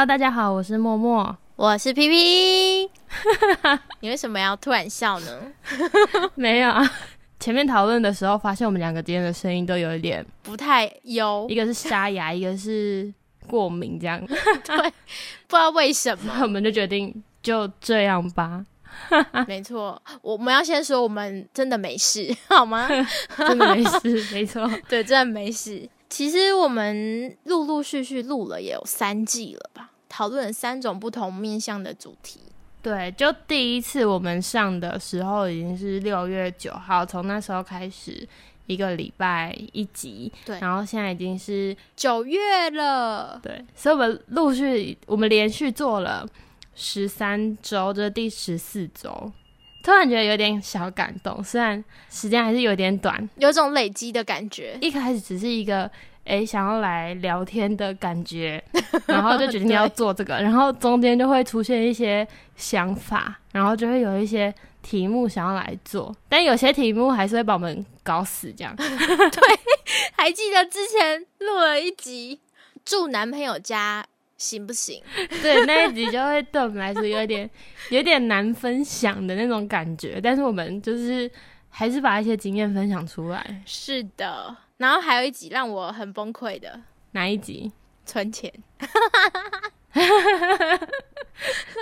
Hello，大家好，我是默默，我是 P P。你为什么要突然笑呢？没有啊，前面讨论的时候发现我们两个今天的声音都有一点不太优，一个是沙哑，一个是过敏，这样对，不知道为什么，我们就决定就这样吧。没错，我们要先说我们真的没事，好吗？真的没事，没错，对，真的没事。其实我们陆陆续续录了也有三季了吧，讨论了三种不同面向的主题。对，就第一次我们上的时候已经是六月九号，从那时候开始一个礼拜一集，对，然后现在已经是九月了，对，所以我们陆续我们连续做了十三周，这是第十四周，突然觉得有点小感动，虽然时间还是有点短，有种累积的感觉。一开始只是一个。哎，想要来聊天的感觉，然后就决定要做这个，然后中间就会出现一些想法，然后就会有一些题目想要来做，但有些题目还是会把我们搞死，这样。对，还记得之前录了一集住男朋友家行不行？对，那一集就会对我们来说有点有点难分享的那种感觉，但是我们就是还是把一些经验分享出来。是的。然后还有一集让我很崩溃的，哪一集？存钱，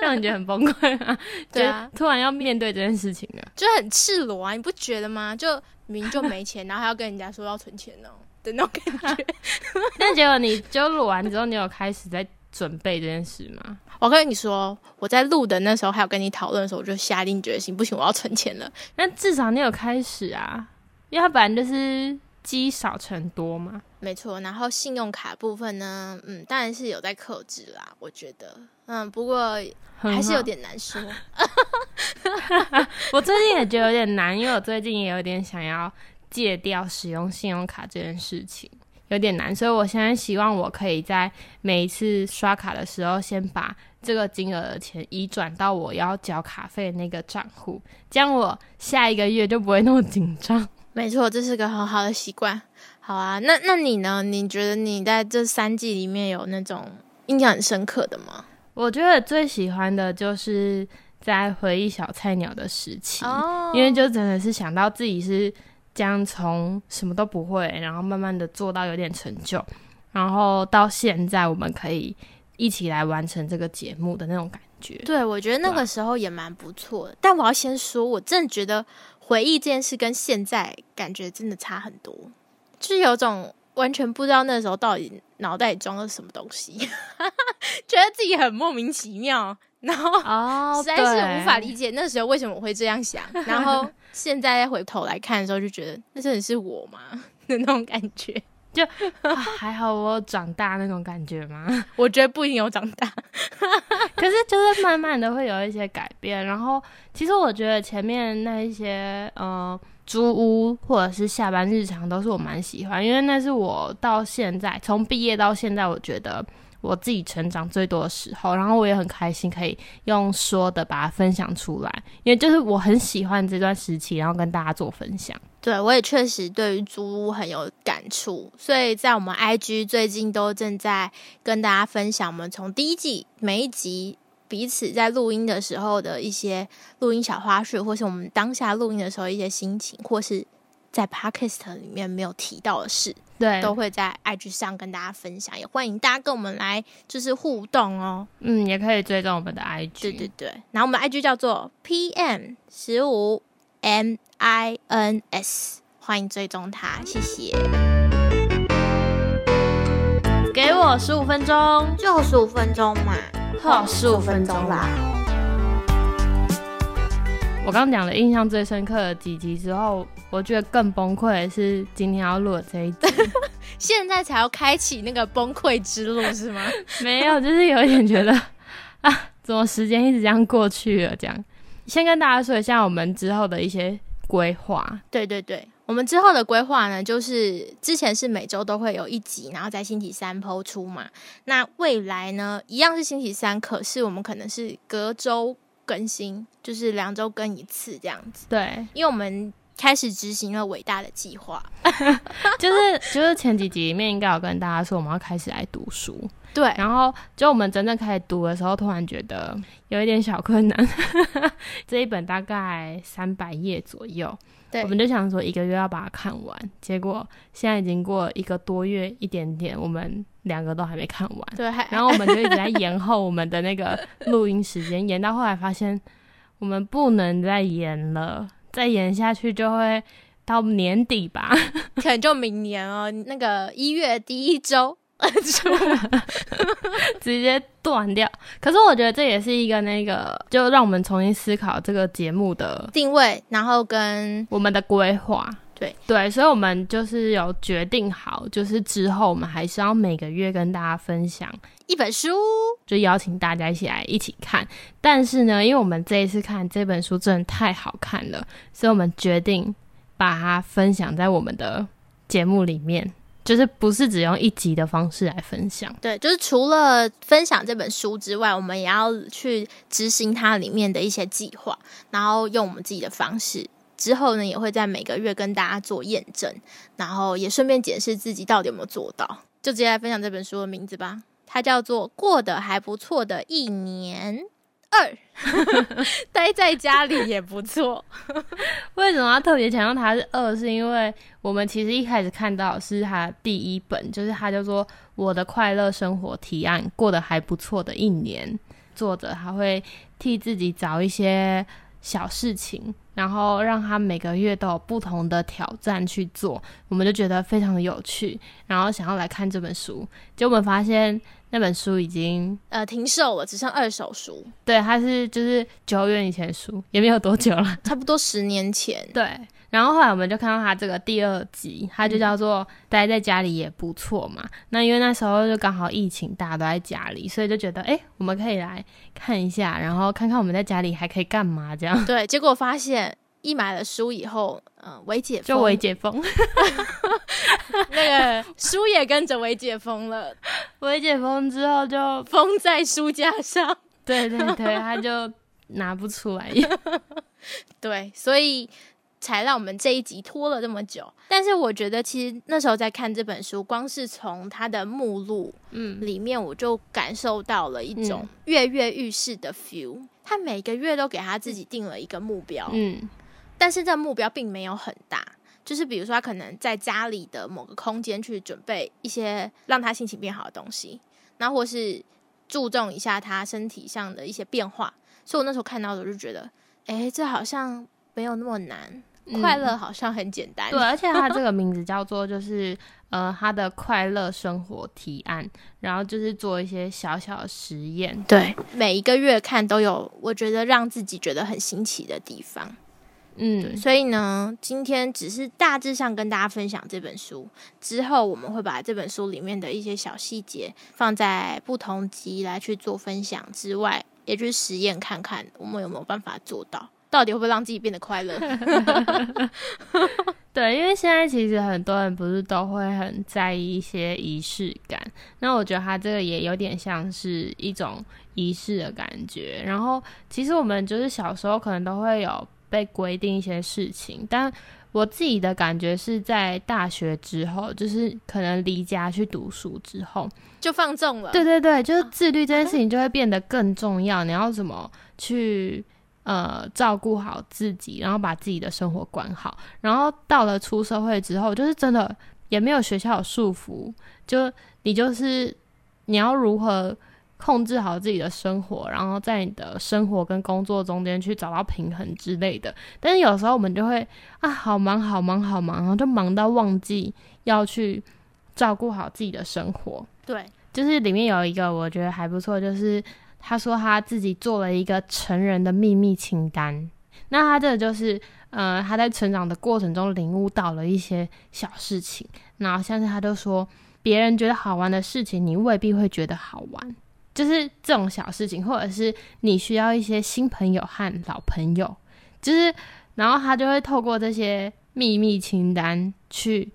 让你觉得很崩溃啊？对啊，突然要面对这件事情了，就很赤裸啊！你不觉得吗？就明就没钱，然后还要跟人家说要存钱呢的那种感觉。但结果你就录完之后，你有开始在准备这件事吗？我跟你说，我在录的那时候，还有跟你讨论的时候，我就下定决心，不行，我要存钱了。那至少你有开始啊，要不然就是。积少成多嘛？没错，然后信用卡部分呢，嗯，当然是有在克制啦。我觉得，嗯，不过还是有点难说。我最近也觉得有点难，因为我最近也有点想要戒掉使用信用卡这件事情，有点难。所以我现在希望我可以在每一次刷卡的时候，先把这个金额的钱移转到我要缴卡费的那个账户，这样我下一个月就不会那么紧张。没错，这是个很好的习惯。好啊，那那你呢？你觉得你在这三季里面有那种印象很深刻的吗？我觉得最喜欢的就是在回忆小菜鸟的时期，因为就真的是想到自己是这样从什么都不会，然后慢慢的做到有点成就，然后到现在我们可以一起来完成这个节目的那种感觉。对，我觉得那个时候也蛮不错的。但我要先说，我真的觉得。回忆这件事跟现在感觉真的差很多，就是有种完全不知道那时候到底脑袋里装了什么东西，觉得自己很莫名其妙，然后实在是无法理解那时候为什么我会这样想，然后现在再回头来看的时候，就觉得那真的是我吗的 那种感觉。就还好我长大那种感觉吗？我觉得不一定有长大，可是就是慢慢的会有一些改变。然后其实我觉得前面那一些呃租屋或者是下班日常都是我蛮喜欢，因为那是我到现在从毕业到现在，我觉得。我自己成长最多的时候，然后我也很开心可以用说的把它分享出来，因为就是我很喜欢这段时期，然后跟大家做分享。对我也确实对于租屋很有感触，所以在我们 IG 最近都正在跟大家分享我们从第一季每一集彼此在录音的时候的一些录音小花絮，或是我们当下录音的时候一些心情，或是在 Podcast 里面没有提到的事。对，都会在 IG 上跟大家分享，也欢迎大家跟我们来就是互动哦。嗯，也可以追踪我们的 IG。对对对，然后我们 IG 叫做 PM 十五 MINS，欢迎追踪它，谢谢。给我十五分钟，就十五分钟嘛，好，十五分钟啦。我刚讲的印象最深刻的几集之后，我觉得更崩溃的是今天要录的这一集，现在才要开启那个崩溃之路是吗？没有，就是有一点觉得 啊，怎么时间一直这样过去了？这样，先跟大家说一下我们之后的一些规划。对对对，我们之后的规划呢，就是之前是每周都会有一集，然后在星期三播出嘛。那未来呢，一样是星期三，可是我们可能是隔周。更新就是两周更一次这样子，对，因为我们开始执行了伟大的计划。就是就是前几集里面应该有跟大家说，我们要开始来读书。对，然后就我们真正开始读的时候，突然觉得有一点小困难。这一本大概三百页左右，对我们就想说一个月要把它看完。结果现在已经过一个多月一点点，我们两个都还没看完。对，然后我们就一直在延后我们的那个录音时间，延到后来发现我们不能再延了，再演下去就会到年底吧。可能就明年哦，那个一月第一周 直接断掉。可是我觉得这也是一个那个，就让我们重新思考这个节目的定位，然后跟我们的规划。对对，所以我们就是有决定好，就是之后我们还是要每个月跟大家分享，一本书。就邀请大家一起来一起看。但是呢，因为我们这一次看这本书真的太好看了，所以我们决定把它分享在我们的节目里面。就是不是只用一集的方式来分享，对，就是除了分享这本书之外，我们也要去执行它里面的一些计划，然后用我们自己的方式。之后呢，也会在每个月跟大家做验证，然后也顺便检视自己到底有没有做到。就直接来分享这本书的名字吧，它叫做《过得还不错的一年二》，待在家里也不错。为什么要特别强调它是二？是因为我们其实一开始看到是它第一本，就是它叫做《我的快乐生活提案》，过得还不错的一年。作者还会替自己找一些小事情，然后让他每个月都有不同的挑战去做，我们就觉得非常的有趣，然后想要来看这本书。结果我们发现那本书已经呃停售了，只剩二手书，对，它是就是九月以前的书，也没有多久了。差不多十年前。对，然后后来我们就看到他这个第二集，他就叫做“待在家里也不错”嘛。那因为那时候就刚好疫情，大家都在家里，所以就觉得，哎、我们可以来看一下，然后看看我们在家里还可以干嘛，这样对，结果发现一买了书以后，嗯、微解封，就微解封。那个书也跟着微解封了，微解封之后就，封在书架上。对对对，他就拿不出来。对，所以才让我们这一集拖了这么久。但是我觉得，其实那时候在看这本书，光是从它的目录嗯，里面，我就感受到了一种嗯跃跃欲试的 feel。他每个月都给他自己定了一个目标，嗯但是这目标并没有很大。就是比如说，他可能在家里的某个空间去准备一些让他心情变好的东西，那或是注重一下他身体上的一些变化。所以我那时候看到的我就觉得，哎，这好像没有那么难，嗯快乐好像很简单。对，而且它这个名字 叫做就是呃他的快乐生活提案，然后就是做一些小小的实验。对，每一个月看都有，我觉得让自己觉得很新奇的地方。嗯，所以呢，今天只是大致上跟大家分享这本书，之后我们会把这本书里面的一些小细节放在不同集来去做分享之外，也去实验看看我们有没有办法做到，到底会不会让自己变得快乐？对，因为现在其实很多人不是都会很在意一些仪式感，那我觉得他这个也有点像是一种仪式的感觉。然后其实我们就是小时候可能都会有被规定一些事情，但我自己的感觉是在大学之后，就是可能离家去读书之后，就放纵了。对对对，就是自律这件事情就会变得更重要。你要怎么去呃照顾好自己，然后把自己的生活管好。然后到了出社会之后，就是真的也没有学校有束缚，就你就是你要如何控制好自己的生活，然后在你的生活跟工作中间去找到平衡之类的。但是有时候我们就会啊，好忙好忙好忙，然后就忙到忘记要去照顾好自己的生活。对，就是里面有一个我觉得还不错，就是他说他自己做了一个成人的秘密清单。那他这个就是呃他在成长的过程中领悟到了一些小事情，然后像是他就说别人觉得好玩的事情，你未必会觉得好玩。就是这种小事情，或者是你需要一些新朋友和老朋友，就是，然后他就会透过这些秘密清单去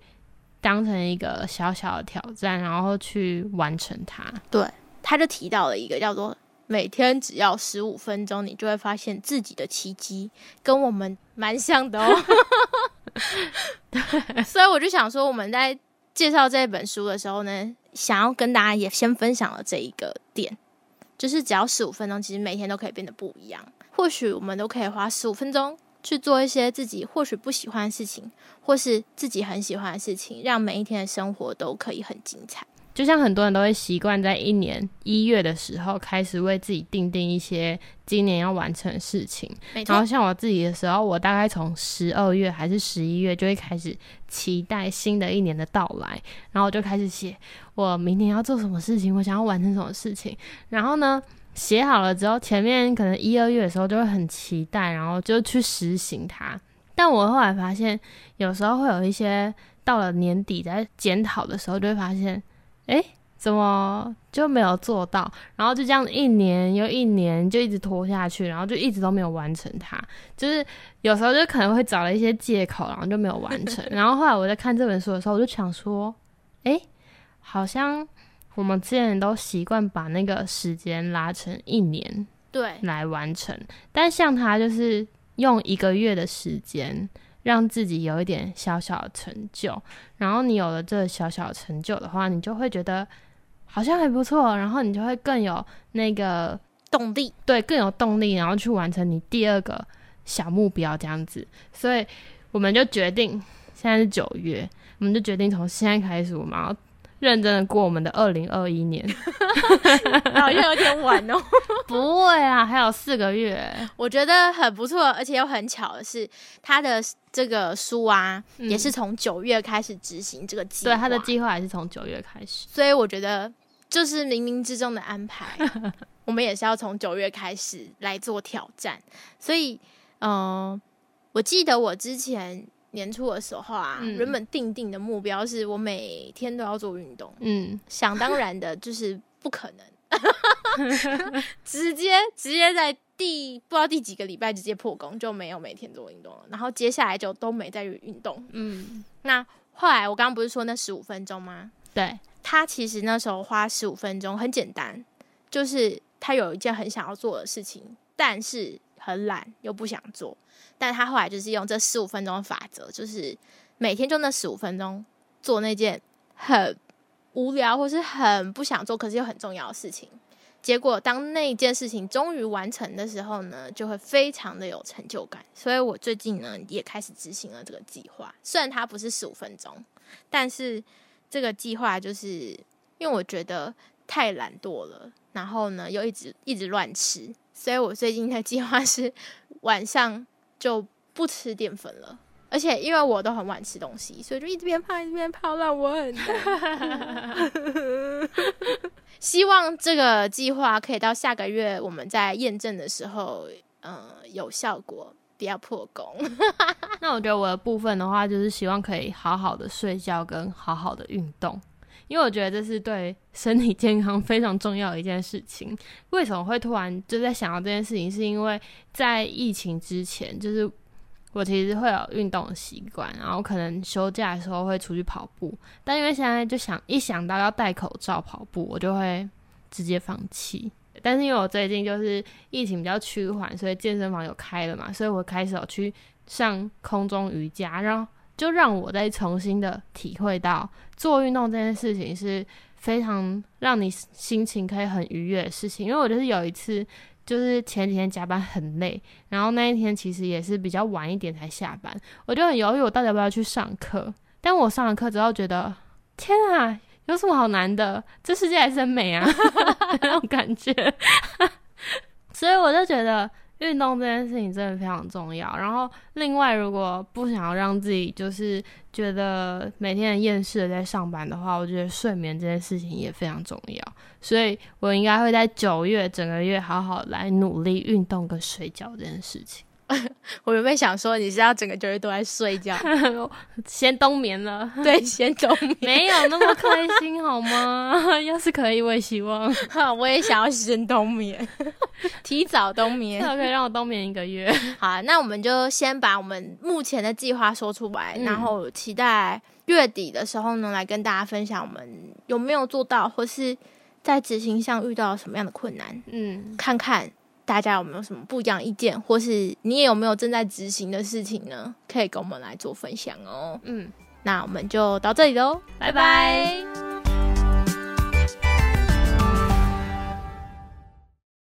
当成一个小小的挑战，然后去完成它。对他就提到了一个叫做。每天只要十五分钟，你就会发现自己的奇迹跟我们蛮像的哦。所以我就想说，我们在介绍这本书的时候呢，想要跟大家也先分享了这一个点，就是只要十五分钟，其实每天都可以变得不一样。或许我们都可以花十五分钟去做一些自己或许不喜欢的事情，或是自己很喜欢的事情，让每一天的生活都可以很精彩。就像很多人都会习惯在一年一月的时候开始为自己定定一些今年要完成的事情，然后像我自己的时候，我大概从十二月还是十一月就会开始期待新的一年的到来，然后我就开始写我明年要做什么事情，我想要完成什么事情，然后呢写好了之后，前面可能一二月的时候就会很期待，然后就去实行它。但我后来发现，有时候会有一些到了年底在检讨的时候，就会发现。哎，怎么就没有做到？然后就这样一年又一年，就一直拖下去，然后就一直都没有完成它。就是有时候就可能会找了一些借口，然后就没有完成。然后后来我在看这本书的时候，我就想说，哎，好像我们之前都习惯把那个时间拉成一年，对，来完成。但像他就是用一个月的时间。让自己有一点小小的成就，然后你有了这小小的成就的话，你就会觉得好像还不错，然后你就会更有那个动力，对，更有动力，然后去完成你第二个小目标这样子。所以我们就决定，现在是九月，我们就决定从现在开始，我们要。认真的过我们的二零二一年，好像有点晚哦。不会啊，还有四个月，我觉得很不错，而且又很巧的是，他的这个书啊，也是从九月开始执行这个计划。对，他的计划也是从九月开始，所以我觉得就是冥冥之中的安排。我们也是要从九月开始来做挑战，所以，嗯，我记得我之前。年初的时候啊，原本定定的目标是我每天都要做运动。嗯，想当然的就是不可能，直接直接在第不知道第几个礼拜直接破功，就没有每天做运动了。然后接下来就都没再运动。嗯，那后来我刚刚不是说那十五分钟吗？对，他其实那时候花十五分钟很简单，就是他有一件很想要做的事情，但是很懒又不想做。但他后来就是用这十五分钟法则，就是每天就那十五分钟做那件很无聊或是很不想做，可是又很重要的事情。结果当那件事情终于完成的时候呢，就会非常的有成就感。所以我最近呢也开始执行了这个计划。虽然它不是十五分钟，但是这个计划就是因为我觉得太懒惰了，然后呢又一直一直乱吃，所以我最近的计划是 晚上。就不吃淀粉了，而且因为我都很晚吃东西，所以就一直变胖，一直变胖，让我很 希望这个计划可以到下个月我们在验证的时候，嗯，有效果，不要破功。那我觉得我的部分的话，就是希望可以好好的睡觉跟好好的运动。因为我觉得这是对身体健康非常重要的一件事情。为什么会突然就在想到这件事情？是因为在疫情之前，就是我其实会有运动的习惯，然后可能休假的时候会出去跑步。但因为现在就想一想到要戴口罩跑步，我就会直接放弃。但是因为我最近就是疫情比较趋缓，所以健身房有开了嘛，所以我开始有去上空中瑜伽，然后。就让我再重新的体会到做运动这件事情是非常让你心情可以很愉悦的事情。因为我就是有一次，就是前几天加班很累，然后那一天其实也是比较晚一点才下班，我就很犹豫我到底要不要去上课。但我上了课之后觉得，天啊，有什么好难的？这世界还是很美啊，那种感觉。所以我就觉得。运动这件事情真的非常重要。然后，另外，如果不想要让自己就是觉得每天厌世的在上班的话，我觉得睡眠这件事情也非常重要。所以我应该会在九月整个月好好来努力运动跟睡觉这件事情。我原本想说你是要整个九月都在睡觉，先冬眠了。对，先冬眠，没有那么开心好吗？要是可以，我也希望。我也想要先冬眠，提早冬眠，可以让我冬眠一个月。好，那我们就先把我们目前的计划说出来，然后期待月底的时候呢，来跟大家分享我们有没有做到，或是在执行上遇到什么样的困难。嗯，看看。大家有没有什么不一样意见，或是你也有没有正在执行的事情呢？可以跟我们来做分享哦。嗯，那我们就到这里喽，拜拜。